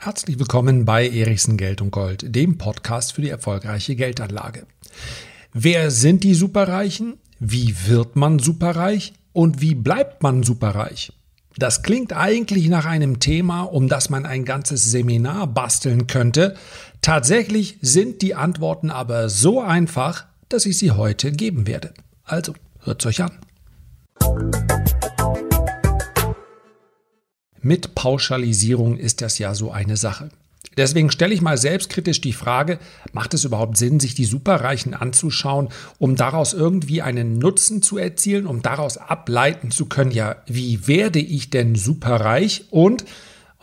Herzlich willkommen bei Erichsen Geld und Gold, dem Podcast für die erfolgreiche Geldanlage. Wer sind die Superreichen? Wie wird man superreich? Und wie bleibt man superreich? Das klingt eigentlich nach einem Thema, um das man ein ganzes Seminar basteln könnte. Tatsächlich sind die Antworten aber so einfach, dass ich sie heute geben werde. Also, hört's euch an. Mit Pauschalisierung ist das ja so eine Sache. Deswegen stelle ich mal selbstkritisch die Frage, macht es überhaupt Sinn, sich die Superreichen anzuschauen, um daraus irgendwie einen Nutzen zu erzielen, um daraus ableiten zu können, ja, wie werde ich denn superreich und,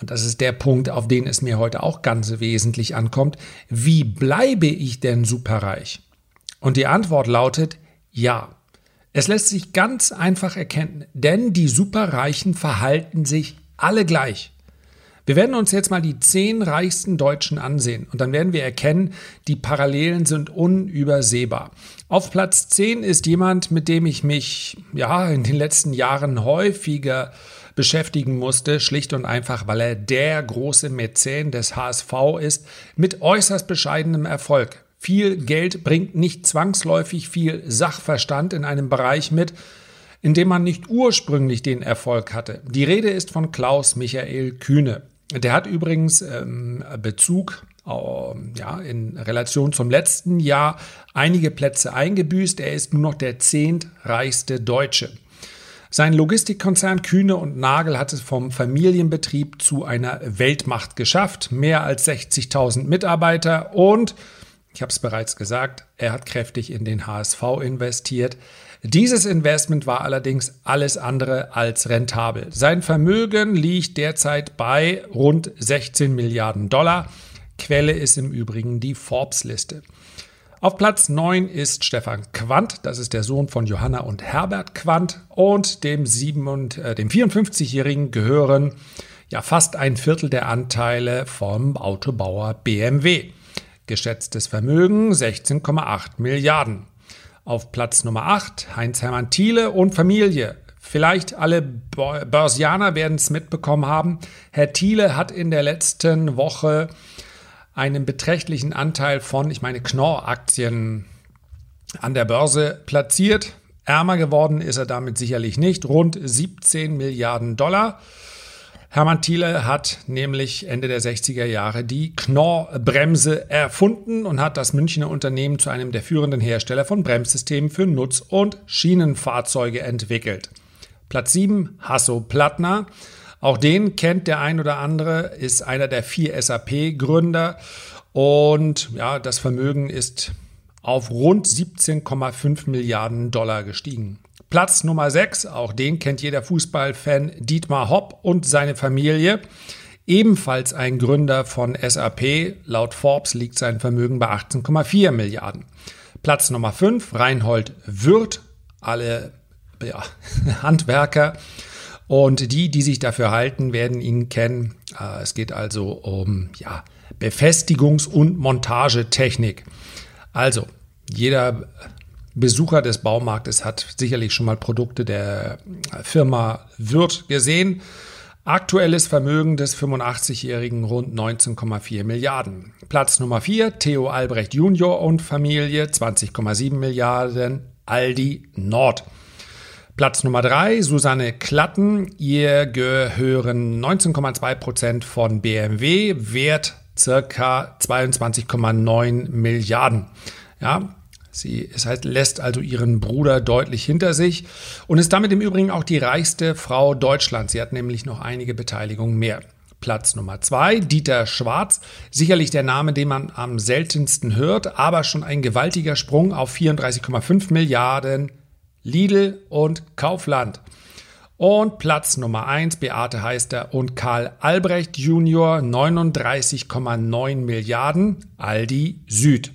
und das ist der Punkt, auf den es mir heute auch ganz wesentlich ankommt, wie bleibe ich denn superreich? Und die Antwort lautet ja. Es lässt sich ganz einfach erkennen, denn die Superreichen verhalten sich alle gleich. Wir werden uns jetzt mal die zehn reichsten Deutschen ansehen und dann werden wir erkennen, die Parallelen sind unübersehbar. Auf Platz 10 ist jemand, mit dem ich mich ja in den letzten Jahren häufiger beschäftigen musste, schlicht und einfach, weil er der große Mäzen des HSV ist, mit äußerst bescheidenem Erfolg. Viel Geld bringt nicht zwangsläufig viel Sachverstand in einem Bereich mit, in dem man nicht ursprünglich den Erfolg hatte. Die Rede ist von Klaus Michael Kühne. Der hat übrigens ähm, Bezug äh, ja, in Relation zum letzten Jahr einige Plätze eingebüßt. Er ist nur noch der zehntreichste Deutsche. Sein Logistikkonzern Kühne und Nagel hat es vom Familienbetrieb zu einer Weltmacht geschafft. Mehr als 60.000 Mitarbeiter und, ich habe es bereits gesagt, er hat kräftig in den HSV investiert. Dieses Investment war allerdings alles andere als rentabel. Sein Vermögen liegt derzeit bei rund 16 Milliarden Dollar. Quelle ist im Übrigen die Forbes-Liste. Auf Platz 9 ist Stefan Quandt, das ist der Sohn von Johanna und Herbert Quandt und dem, äh, dem 54-Jährigen gehören ja fast ein Viertel der Anteile vom Autobauer BMW. Geschätztes Vermögen 16,8 Milliarden. Auf Platz Nummer 8 Heinz-Hermann Thiele und Familie. Vielleicht alle Börsianer werden es mitbekommen haben. Herr Thiele hat in der letzten Woche einen beträchtlichen Anteil von, ich meine, Knorr-Aktien an der Börse platziert. Ärmer geworden ist er damit sicherlich nicht. Rund 17 Milliarden Dollar. Hermann Thiele hat nämlich Ende der 60er Jahre die Knorr-Bremse erfunden und hat das Münchner Unternehmen zu einem der führenden Hersteller von Bremssystemen für Nutz- und Schienenfahrzeuge entwickelt. Platz 7, Hasso Plattner. Auch den kennt der ein oder andere, ist einer der vier SAP-Gründer und ja, das Vermögen ist auf rund 17,5 Milliarden Dollar gestiegen. Platz Nummer 6, auch den kennt jeder Fußballfan, Dietmar Hopp und seine Familie. Ebenfalls ein Gründer von SAP. Laut Forbes liegt sein Vermögen bei 18,4 Milliarden. Platz Nummer 5, Reinhold Wirth. Alle ja, Handwerker und die, die sich dafür halten, werden ihn kennen. Äh, es geht also um ja, Befestigungs- und Montagetechnik. Also, jeder Besucher des Baumarktes hat sicherlich schon mal Produkte der Firma Wirth gesehen. Aktuelles Vermögen des 85-Jährigen rund 19,4 Milliarden. Platz Nummer 4, Theo Albrecht Junior und Familie 20,7 Milliarden, Aldi Nord. Platz Nummer 3, Susanne Klatten. Ihr gehören 19,2 Prozent von BMW, Wert circa 22,9 Milliarden. Ja, Sie es heißt, lässt also ihren Bruder deutlich hinter sich und ist damit im Übrigen auch die reichste Frau Deutschlands. Sie hat nämlich noch einige Beteiligungen mehr. Platz Nummer zwei, Dieter Schwarz. Sicherlich der Name, den man am seltensten hört, aber schon ein gewaltiger Sprung auf 34,5 Milliarden Lidl und Kaufland. Und Platz Nummer 1, Beate Heister und Karl Albrecht Junior, 39,9 Milliarden, Aldi Süd.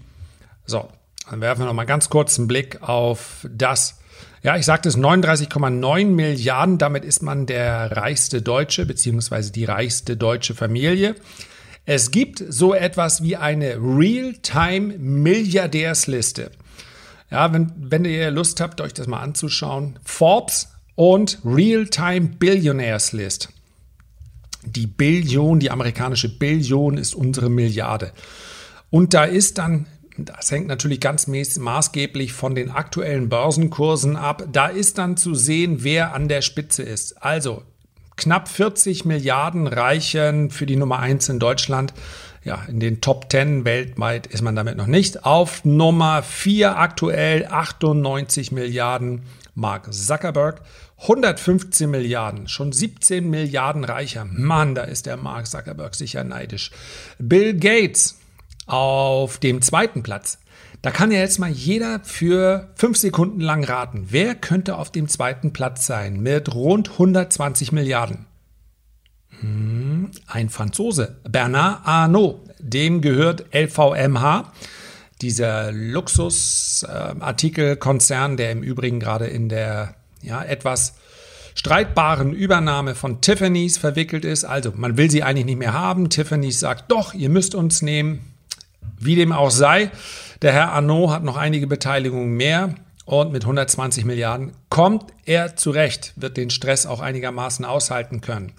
So, dann werfen wir noch mal ganz kurz einen Blick auf das. Ja, ich sagte es 39,9 Milliarden. Damit ist man der reichste Deutsche beziehungsweise die reichste deutsche Familie. Es gibt so etwas wie eine Real-Time-Milliardärsliste. Ja, wenn, wenn ihr Lust habt, euch das mal anzuschauen. Forbes und Real-Time Billionaires List. Die Billion, die amerikanische Billion ist unsere Milliarde. Und da ist dann, das hängt natürlich ganz maßgeblich von den aktuellen Börsenkursen ab, da ist dann zu sehen, wer an der Spitze ist. Also knapp 40 Milliarden reichen für die Nummer 1 in Deutschland. Ja, in den Top 10 weltweit ist man damit noch nicht. Auf Nummer 4 aktuell 98 Milliarden Mark Zuckerberg. 115 Milliarden, schon 17 Milliarden reicher. Mann, da ist der Mark Zuckerberg sicher neidisch. Bill Gates auf dem zweiten Platz. Da kann ja jetzt mal jeder für fünf Sekunden lang raten. Wer könnte auf dem zweiten Platz sein mit rund 120 Milliarden? Hm, ein Franzose, Bernard Arnault. Dem gehört LVMH, dieser Luxusartikelkonzern, der im Übrigen gerade in der ja, etwas streitbaren Übernahme von Tiffany's verwickelt ist. Also man will sie eigentlich nicht mehr haben. Tiffany's sagt, doch, ihr müsst uns nehmen. Wie dem auch sei, der Herr Arnaud hat noch einige Beteiligungen mehr und mit 120 Milliarden kommt er zurecht, wird den Stress auch einigermaßen aushalten können.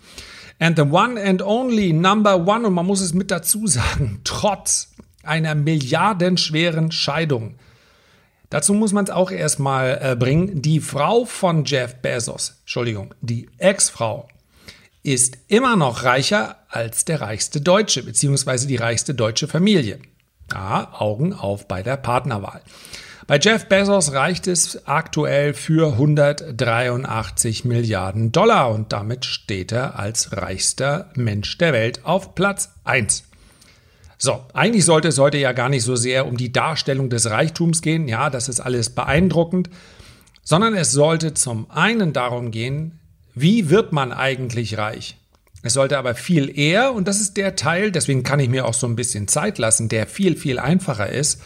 And the one and only number one, und man muss es mit dazu sagen, trotz einer milliardenschweren Scheidung. Dazu muss man es auch erstmal äh, bringen. Die Frau von Jeff Bezos, Entschuldigung, die Ex-Frau, ist immer noch reicher als der reichste Deutsche, beziehungsweise die reichste deutsche Familie. Ja, Augen auf bei der Partnerwahl. Bei Jeff Bezos reicht es aktuell für 183 Milliarden Dollar und damit steht er als reichster Mensch der Welt auf Platz 1. So, eigentlich sollte es heute ja gar nicht so sehr um die Darstellung des Reichtums gehen, ja, das ist alles beeindruckend, sondern es sollte zum einen darum gehen, wie wird man eigentlich reich? Es sollte aber viel eher, und das ist der Teil, deswegen kann ich mir auch so ein bisschen Zeit lassen, der viel, viel einfacher ist,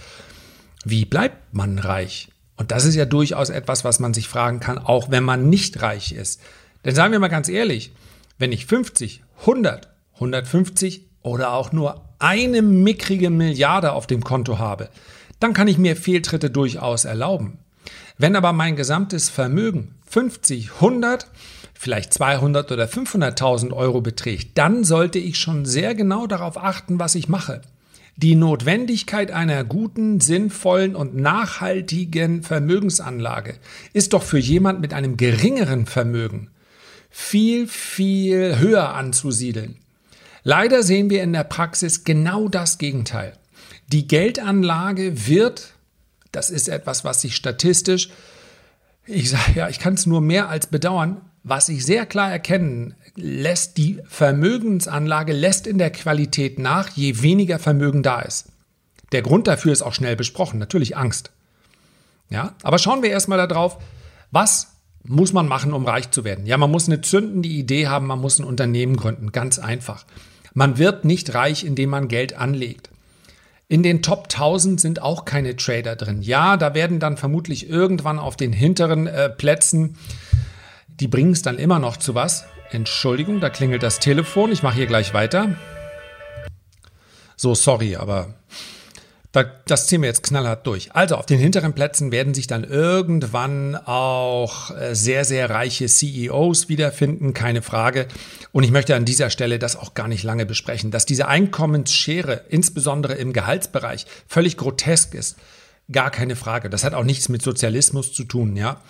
wie bleibt man reich? Und das ist ja durchaus etwas, was man sich fragen kann, auch wenn man nicht reich ist. Denn sagen wir mal ganz ehrlich, wenn ich 50, 100, 150 oder auch nur eine mickrige Milliarde auf dem Konto habe, dann kann ich mir Fehltritte durchaus erlauben. Wenn aber mein gesamtes Vermögen 50, 100 vielleicht 200 oder 500.000 Euro beträgt, dann sollte ich schon sehr genau darauf achten, was ich mache. Die Notwendigkeit einer guten, sinnvollen und nachhaltigen Vermögensanlage ist doch für jemand mit einem geringeren Vermögen viel, viel höher anzusiedeln. Leider sehen wir in der Praxis genau das Gegenteil. Die Geldanlage wird, das ist etwas, was sich statistisch, ich sage ja, ich kann es nur mehr als bedauern, was sich sehr klar erkennen lässt, die Vermögensanlage lässt in der Qualität nach, je weniger Vermögen da ist. Der Grund dafür ist auch schnell besprochen, natürlich Angst. Ja, aber schauen wir erstmal darauf, was muss man machen, um reich zu werden? Ja, man muss eine zündende Idee haben, man muss ein Unternehmen gründen, ganz einfach. Man wird nicht reich, indem man Geld anlegt. In den Top 1000 sind auch keine Trader drin. Ja, da werden dann vermutlich irgendwann auf den hinteren äh, Plätzen die bringen es dann immer noch zu was. Entschuldigung, da klingelt das Telefon. Ich mache hier gleich weiter. So, sorry, aber das ziehen wir jetzt knallhart durch. Also auf den hinteren Plätzen werden sich dann irgendwann auch äh, sehr, sehr reiche CEOs wiederfinden, keine Frage. Und ich möchte an dieser Stelle das auch gar nicht lange besprechen, dass diese Einkommensschere, insbesondere im Gehaltsbereich, völlig grotesk ist. Gar keine Frage. Das hat auch nichts mit Sozialismus zu tun, ja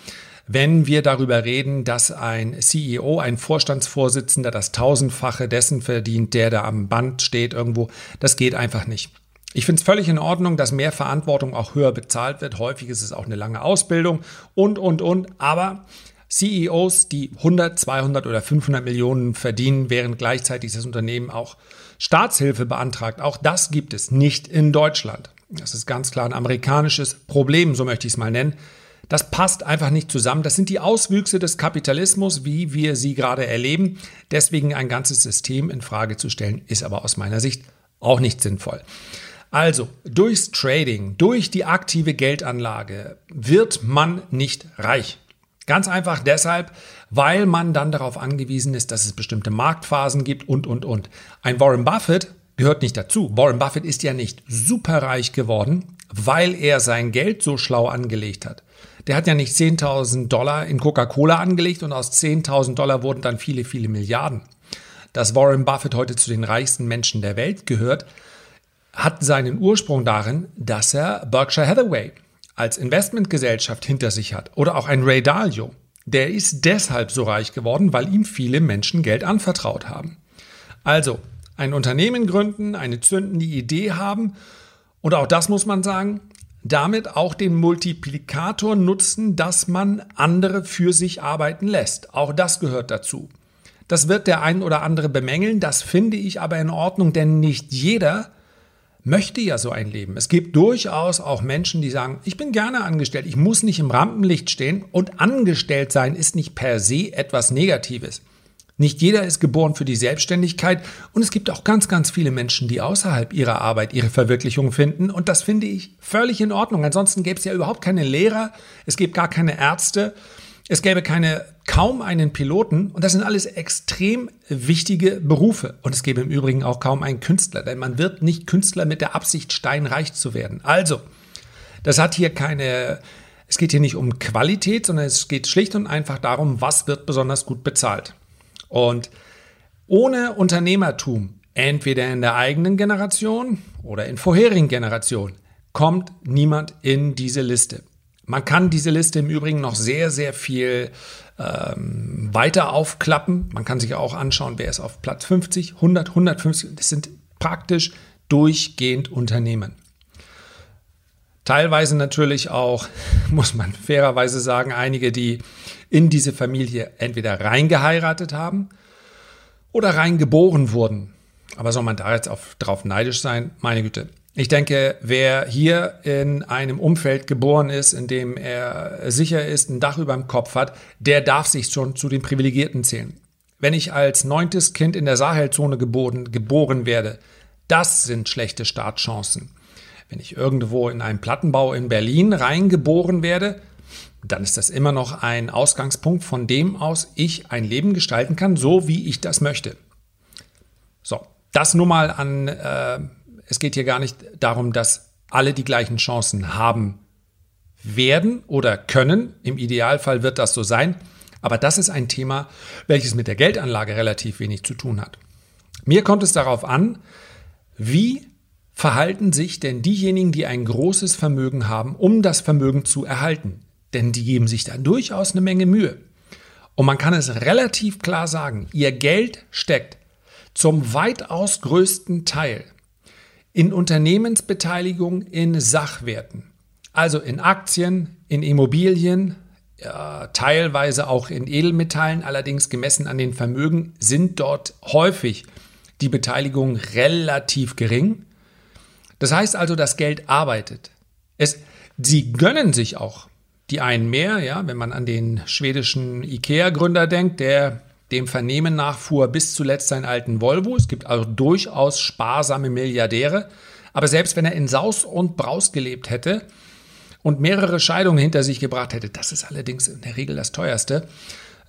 wenn wir darüber reden, dass ein CEO, ein Vorstandsvorsitzender das Tausendfache dessen verdient, der da am Band steht irgendwo. Das geht einfach nicht. Ich finde es völlig in Ordnung, dass mehr Verantwortung auch höher bezahlt wird. Häufig ist es auch eine lange Ausbildung und, und, und. Aber CEOs, die 100, 200 oder 500 Millionen verdienen, während gleichzeitig das Unternehmen auch Staatshilfe beantragt, auch das gibt es nicht in Deutschland. Das ist ganz klar ein amerikanisches Problem, so möchte ich es mal nennen. Das passt einfach nicht zusammen. Das sind die Auswüchse des Kapitalismus, wie wir sie gerade erleben. Deswegen ein ganzes System in Frage zu stellen, ist aber aus meiner Sicht auch nicht sinnvoll. Also, durchs Trading, durch die aktive Geldanlage wird man nicht reich. Ganz einfach deshalb, weil man dann darauf angewiesen ist, dass es bestimmte Marktphasen gibt und, und, und. Ein Warren Buffett gehört nicht dazu. Warren Buffett ist ja nicht superreich geworden, weil er sein Geld so schlau angelegt hat. Der hat ja nicht 10.000 Dollar in Coca-Cola angelegt und aus 10.000 Dollar wurden dann viele, viele Milliarden. dass Warren Buffett heute zu den reichsten Menschen der Welt gehört, hat seinen Ursprung darin, dass er Berkshire Hathaway als Investmentgesellschaft hinter sich hat oder auch ein Ray Dalio. Der ist deshalb so reich geworden, weil ihm viele Menschen Geld anvertraut haben. Also, ein Unternehmen gründen, eine zündende Idee haben und auch das muss man sagen, damit auch den Multiplikator nutzen, dass man andere für sich arbeiten lässt. Auch das gehört dazu. Das wird der ein oder andere bemängeln, das finde ich aber in Ordnung, denn nicht jeder möchte ja so ein Leben. Es gibt durchaus auch Menschen, die sagen, ich bin gerne angestellt, ich muss nicht im Rampenlicht stehen und angestellt sein ist nicht per se etwas Negatives. Nicht jeder ist geboren für die Selbstständigkeit. Und es gibt auch ganz, ganz viele Menschen, die außerhalb ihrer Arbeit ihre Verwirklichung finden. Und das finde ich völlig in Ordnung. Ansonsten gäbe es ja überhaupt keine Lehrer, es gibt gar keine Ärzte, es gäbe keine, kaum einen Piloten. Und das sind alles extrem wichtige Berufe. Und es gäbe im Übrigen auch kaum einen Künstler, denn man wird nicht Künstler mit der Absicht, steinreich zu werden. Also, das hat hier keine es geht hier nicht um Qualität, sondern es geht schlicht und einfach darum, was wird besonders gut bezahlt. Und ohne Unternehmertum, entweder in der eigenen Generation oder in vorherigen Generationen, kommt niemand in diese Liste. Man kann diese Liste im Übrigen noch sehr, sehr viel ähm, weiter aufklappen. Man kann sich auch anschauen, wer ist auf Platz 50, 100, 150. Das sind praktisch durchgehend Unternehmen. Teilweise natürlich auch, muss man fairerweise sagen, einige, die in diese Familie entweder reingeheiratet haben oder reingeboren wurden. Aber soll man da jetzt auf, drauf neidisch sein? Meine Güte. Ich denke, wer hier in einem Umfeld geboren ist, in dem er sicher ist, ein Dach über dem Kopf hat, der darf sich schon zu den Privilegierten zählen. Wenn ich als neuntes Kind in der Sahelzone geboren, geboren werde, das sind schlechte Startchancen. Wenn ich irgendwo in einem Plattenbau in Berlin reingeboren werde, dann ist das immer noch ein Ausgangspunkt, von dem aus ich ein Leben gestalten kann, so wie ich das möchte. So, das nur mal an, äh, es geht hier gar nicht darum, dass alle die gleichen Chancen haben werden oder können. Im Idealfall wird das so sein. Aber das ist ein Thema, welches mit der Geldanlage relativ wenig zu tun hat. Mir kommt es darauf an, wie verhalten sich denn diejenigen, die ein großes Vermögen haben, um das Vermögen zu erhalten? Denn die geben sich da durchaus eine Menge Mühe. Und man kann es relativ klar sagen, ihr Geld steckt zum weitaus größten Teil in Unternehmensbeteiligung in Sachwerten. Also in Aktien, in Immobilien, ja, teilweise auch in Edelmetallen, allerdings gemessen an den Vermögen sind dort häufig die Beteiligung relativ gering. Das heißt also, das Geld arbeitet. Es, sie gönnen sich auch die einen mehr, ja, wenn man an den schwedischen IKEA-Gründer denkt, der dem Vernehmen nachfuhr bis zuletzt seinen alten Volvo. Es gibt also durchaus sparsame Milliardäre. Aber selbst wenn er in Saus und Braus gelebt hätte und mehrere Scheidungen hinter sich gebracht hätte, das ist allerdings in der Regel das teuerste,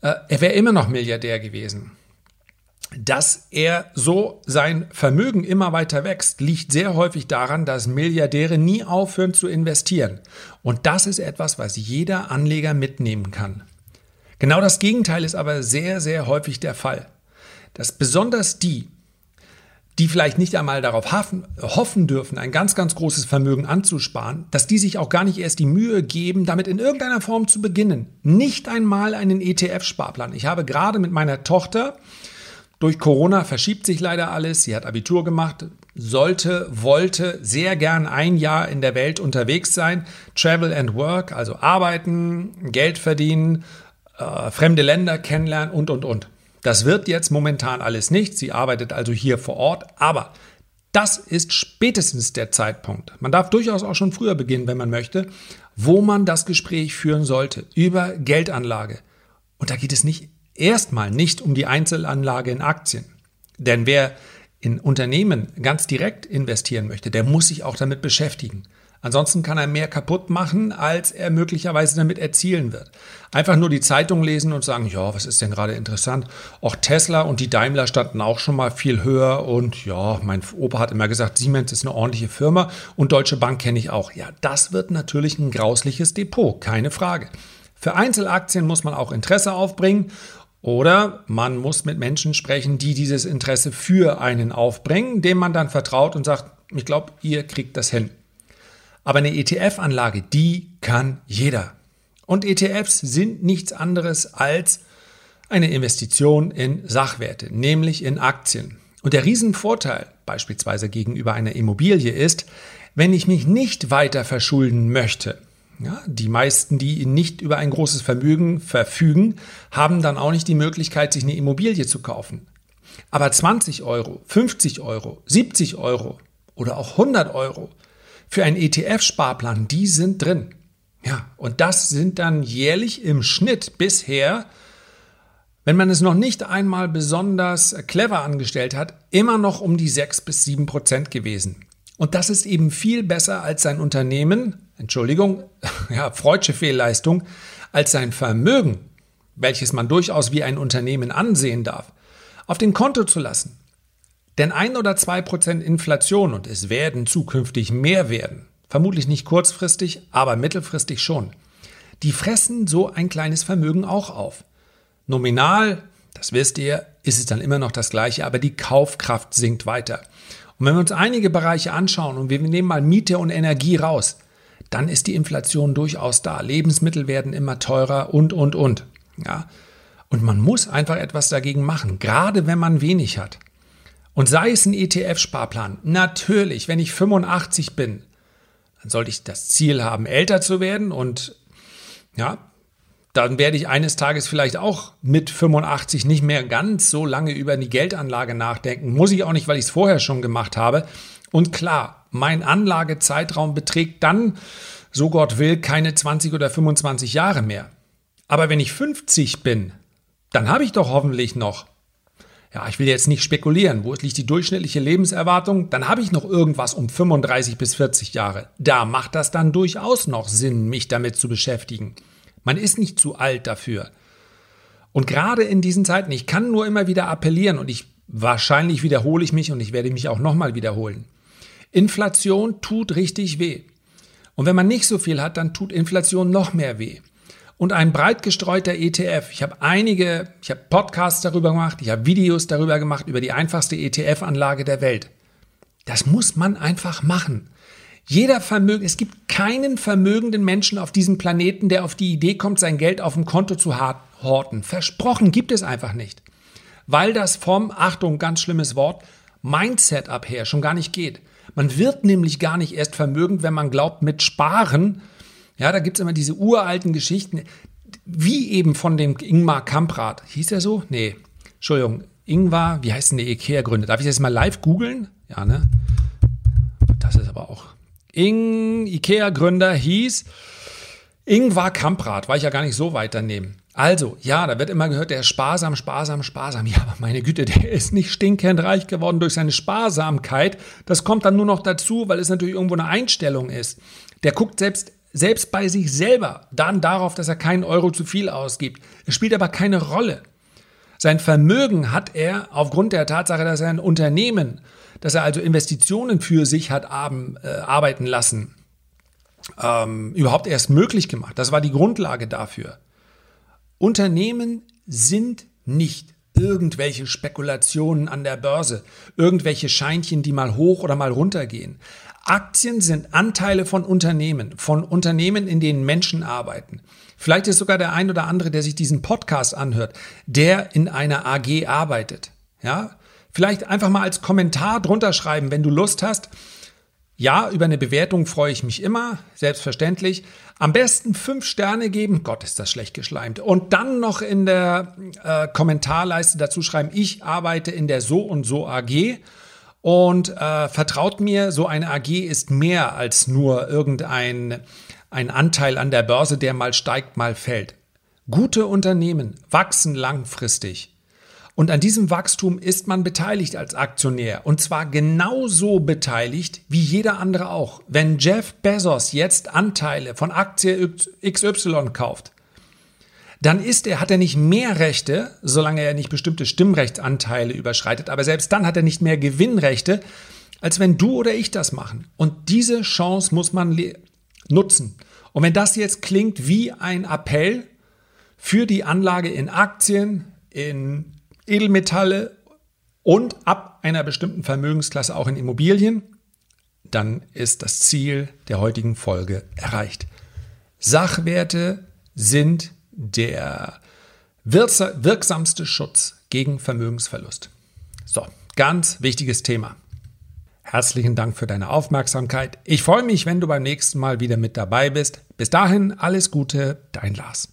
äh, er wäre immer noch Milliardär gewesen dass er so sein Vermögen immer weiter wächst, liegt sehr häufig daran, dass Milliardäre nie aufhören zu investieren. Und das ist etwas, was jeder Anleger mitnehmen kann. Genau das Gegenteil ist aber sehr, sehr häufig der Fall. Dass besonders die, die vielleicht nicht einmal darauf hoffen dürfen, ein ganz, ganz großes Vermögen anzusparen, dass die sich auch gar nicht erst die Mühe geben, damit in irgendeiner Form zu beginnen. Nicht einmal einen ETF-Sparplan. Ich habe gerade mit meiner Tochter durch Corona verschiebt sich leider alles. Sie hat Abitur gemacht, sollte, wollte sehr gern ein Jahr in der Welt unterwegs sein. Travel and Work, also arbeiten, Geld verdienen, äh, fremde Länder kennenlernen und, und, und. Das wird jetzt momentan alles nicht. Sie arbeitet also hier vor Ort. Aber das ist spätestens der Zeitpunkt. Man darf durchaus auch schon früher beginnen, wenn man möchte, wo man das Gespräch führen sollte über Geldanlage. Und da geht es nicht erstmal nicht um die Einzelanlage in Aktien. Denn wer in Unternehmen ganz direkt investieren möchte, der muss sich auch damit beschäftigen. Ansonsten kann er mehr kaputt machen, als er möglicherweise damit erzielen wird. Einfach nur die Zeitung lesen und sagen, ja, was ist denn gerade interessant? Auch Tesla und die Daimler standen auch schon mal viel höher und ja, mein Opa hat immer gesagt, Siemens ist eine ordentliche Firma und Deutsche Bank kenne ich auch. Ja, das wird natürlich ein grausliches Depot, keine Frage. Für Einzelaktien muss man auch Interesse aufbringen Oder man muss mit Menschen sprechen, die dieses Interesse für einen aufbringen, dem man dann vertraut und sagt, ich glaube, ihr kriegt das hin. Aber eine ETF-Anlage, die kann jeder. Und ETFs sind nichts anderes als eine Investition in Sachwerte, nämlich in Aktien. Und der Riesenvorteil beispielsweise gegenüber einer Immobilie ist, wenn ich mich nicht weiter verschulden möchte, ja, die meisten, die nicht über ein großes Vermögen verfügen, haben dann auch nicht die Möglichkeit, sich eine Immobilie zu kaufen. Aber 20 Euro, 50 Euro, 70 Euro oder auch 100 Euro für einen ETF-Sparplan, die sind drin. Ja, und das sind dann jährlich im Schnitt bisher, wenn man es noch nicht einmal besonders clever angestellt hat, immer noch um die 6 bis 7 Prozent gewesen. Und das ist eben viel besser als sein Unternehmen, Entschuldigung, ja, freudsche Fehlleistung, als sein Vermögen, welches man durchaus wie ein Unternehmen ansehen darf, auf dem Konto zu lassen. Denn ein oder zwei Prozent Inflation, und es werden zukünftig mehr werden, vermutlich nicht kurzfristig, aber mittelfristig schon, die fressen so ein kleines Vermögen auch auf. Nominal, das wisst ihr, ist es dann immer noch das gleiche, aber die Kaufkraft sinkt weiter. Und wenn wir uns einige Bereiche anschauen und wir nehmen mal Miete und Energie raus, dann ist die Inflation durchaus da. Lebensmittel werden immer teurer und, und, und. Ja. Und man muss einfach etwas dagegen machen, gerade wenn man wenig hat. Und sei es ein ETF-Sparplan. Natürlich, wenn ich 85 bin, dann sollte ich das Ziel haben, älter zu werden und ja, dann werde ich eines Tages vielleicht auch mit 85 nicht mehr ganz so lange über die Geldanlage nachdenken. Muss ich auch nicht, weil ich es vorher schon gemacht habe. Und klar, mein Anlagezeitraum beträgt dann, so Gott will, keine 20 oder 25 Jahre mehr. Aber wenn ich 50 bin, dann habe ich doch hoffentlich noch, ja, ich will jetzt nicht spekulieren, wo liegt die durchschnittliche Lebenserwartung, dann habe ich noch irgendwas um 35 bis 40 Jahre. Da macht das dann durchaus noch Sinn, mich damit zu beschäftigen. Man ist nicht zu alt dafür. Und gerade in diesen Zeiten, ich kann nur immer wieder appellieren und ich wahrscheinlich wiederhole ich mich und ich werde mich auch nochmal wiederholen. Inflation tut richtig weh. Und wenn man nicht so viel hat, dann tut Inflation noch mehr weh. Und ein breit gestreuter ETF. Ich habe einige, ich habe Podcasts darüber gemacht, ich habe Videos darüber gemacht, über die einfachste ETF-Anlage der Welt. Das muss man einfach machen. Jeder Vermögen, es gibt keinen vermögenden Menschen auf diesem Planeten, der auf die Idee kommt, sein Geld auf dem Konto zu horten. Versprochen gibt es einfach nicht. Weil das vom, Achtung, ganz schlimmes Wort, Mindset abher schon gar nicht geht. Man wird nämlich gar nicht erst vermögend, wenn man glaubt, mit Sparen, ja, da gibt es immer diese uralten Geschichten, wie eben von dem Ingmar Kamprad. Hieß er so? Nee, Entschuldigung, Ingvar, wie heißt denn der Ikea-Gründer? Darf ich das mal live googeln? Ja, ne? Das ist aber auch Ing, IKEA-Gründer hieß Ingvar Kamprad, war ich ja gar nicht so weit daneben. Also, ja, da wird immer gehört, der ist sparsam, sparsam, sparsam. Ja, aber meine Güte, der ist nicht stinkend reich geworden durch seine Sparsamkeit. Das kommt dann nur noch dazu, weil es natürlich irgendwo eine Einstellung ist. Der guckt selbst, selbst bei sich selber dann darauf, dass er keinen Euro zu viel ausgibt. Es spielt aber keine Rolle. Sein Vermögen hat er aufgrund der Tatsache, dass er ein Unternehmen dass er also Investitionen für sich hat äh, arbeiten lassen, ähm, überhaupt erst möglich gemacht. Das war die Grundlage dafür. Unternehmen sind nicht irgendwelche Spekulationen an der Börse, irgendwelche Scheinchen, die mal hoch oder mal runter gehen. Aktien sind Anteile von Unternehmen, von Unternehmen, in denen Menschen arbeiten. Vielleicht ist sogar der ein oder andere, der sich diesen Podcast anhört, der in einer AG arbeitet. Ja, Vielleicht einfach mal als Kommentar drunter schreiben, wenn du Lust hast. Ja, über eine Bewertung freue ich mich immer, selbstverständlich. Am besten fünf Sterne geben. Gott, ist das schlecht geschleimt. Und dann noch in der äh, Kommentarleiste dazu schreiben, ich arbeite in der So und So AG. Und äh, vertraut mir, so eine AG ist mehr als nur irgendein ein Anteil an der Börse, der mal steigt, mal fällt. Gute Unternehmen wachsen langfristig. Und an diesem Wachstum ist man beteiligt als Aktionär. Und zwar genauso beteiligt wie jeder andere auch. Wenn Jeff Bezos jetzt Anteile von Aktie XY kauft, dann ist er, hat er nicht mehr Rechte, solange er nicht bestimmte Stimmrechtsanteile überschreitet, aber selbst dann hat er nicht mehr Gewinnrechte, als wenn du oder ich das machen. Und diese Chance muss man nutzen. Und wenn das jetzt klingt wie ein Appell für die Anlage in Aktien, in Edelmetalle und ab einer bestimmten Vermögensklasse auch in Immobilien, dann ist das Ziel der heutigen Folge erreicht. Sachwerte sind der wirksamste Schutz gegen Vermögensverlust. So, ganz wichtiges Thema. Herzlichen Dank für deine Aufmerksamkeit. Ich freue mich, wenn du beim nächsten Mal wieder mit dabei bist. Bis dahin alles Gute, dein Lars.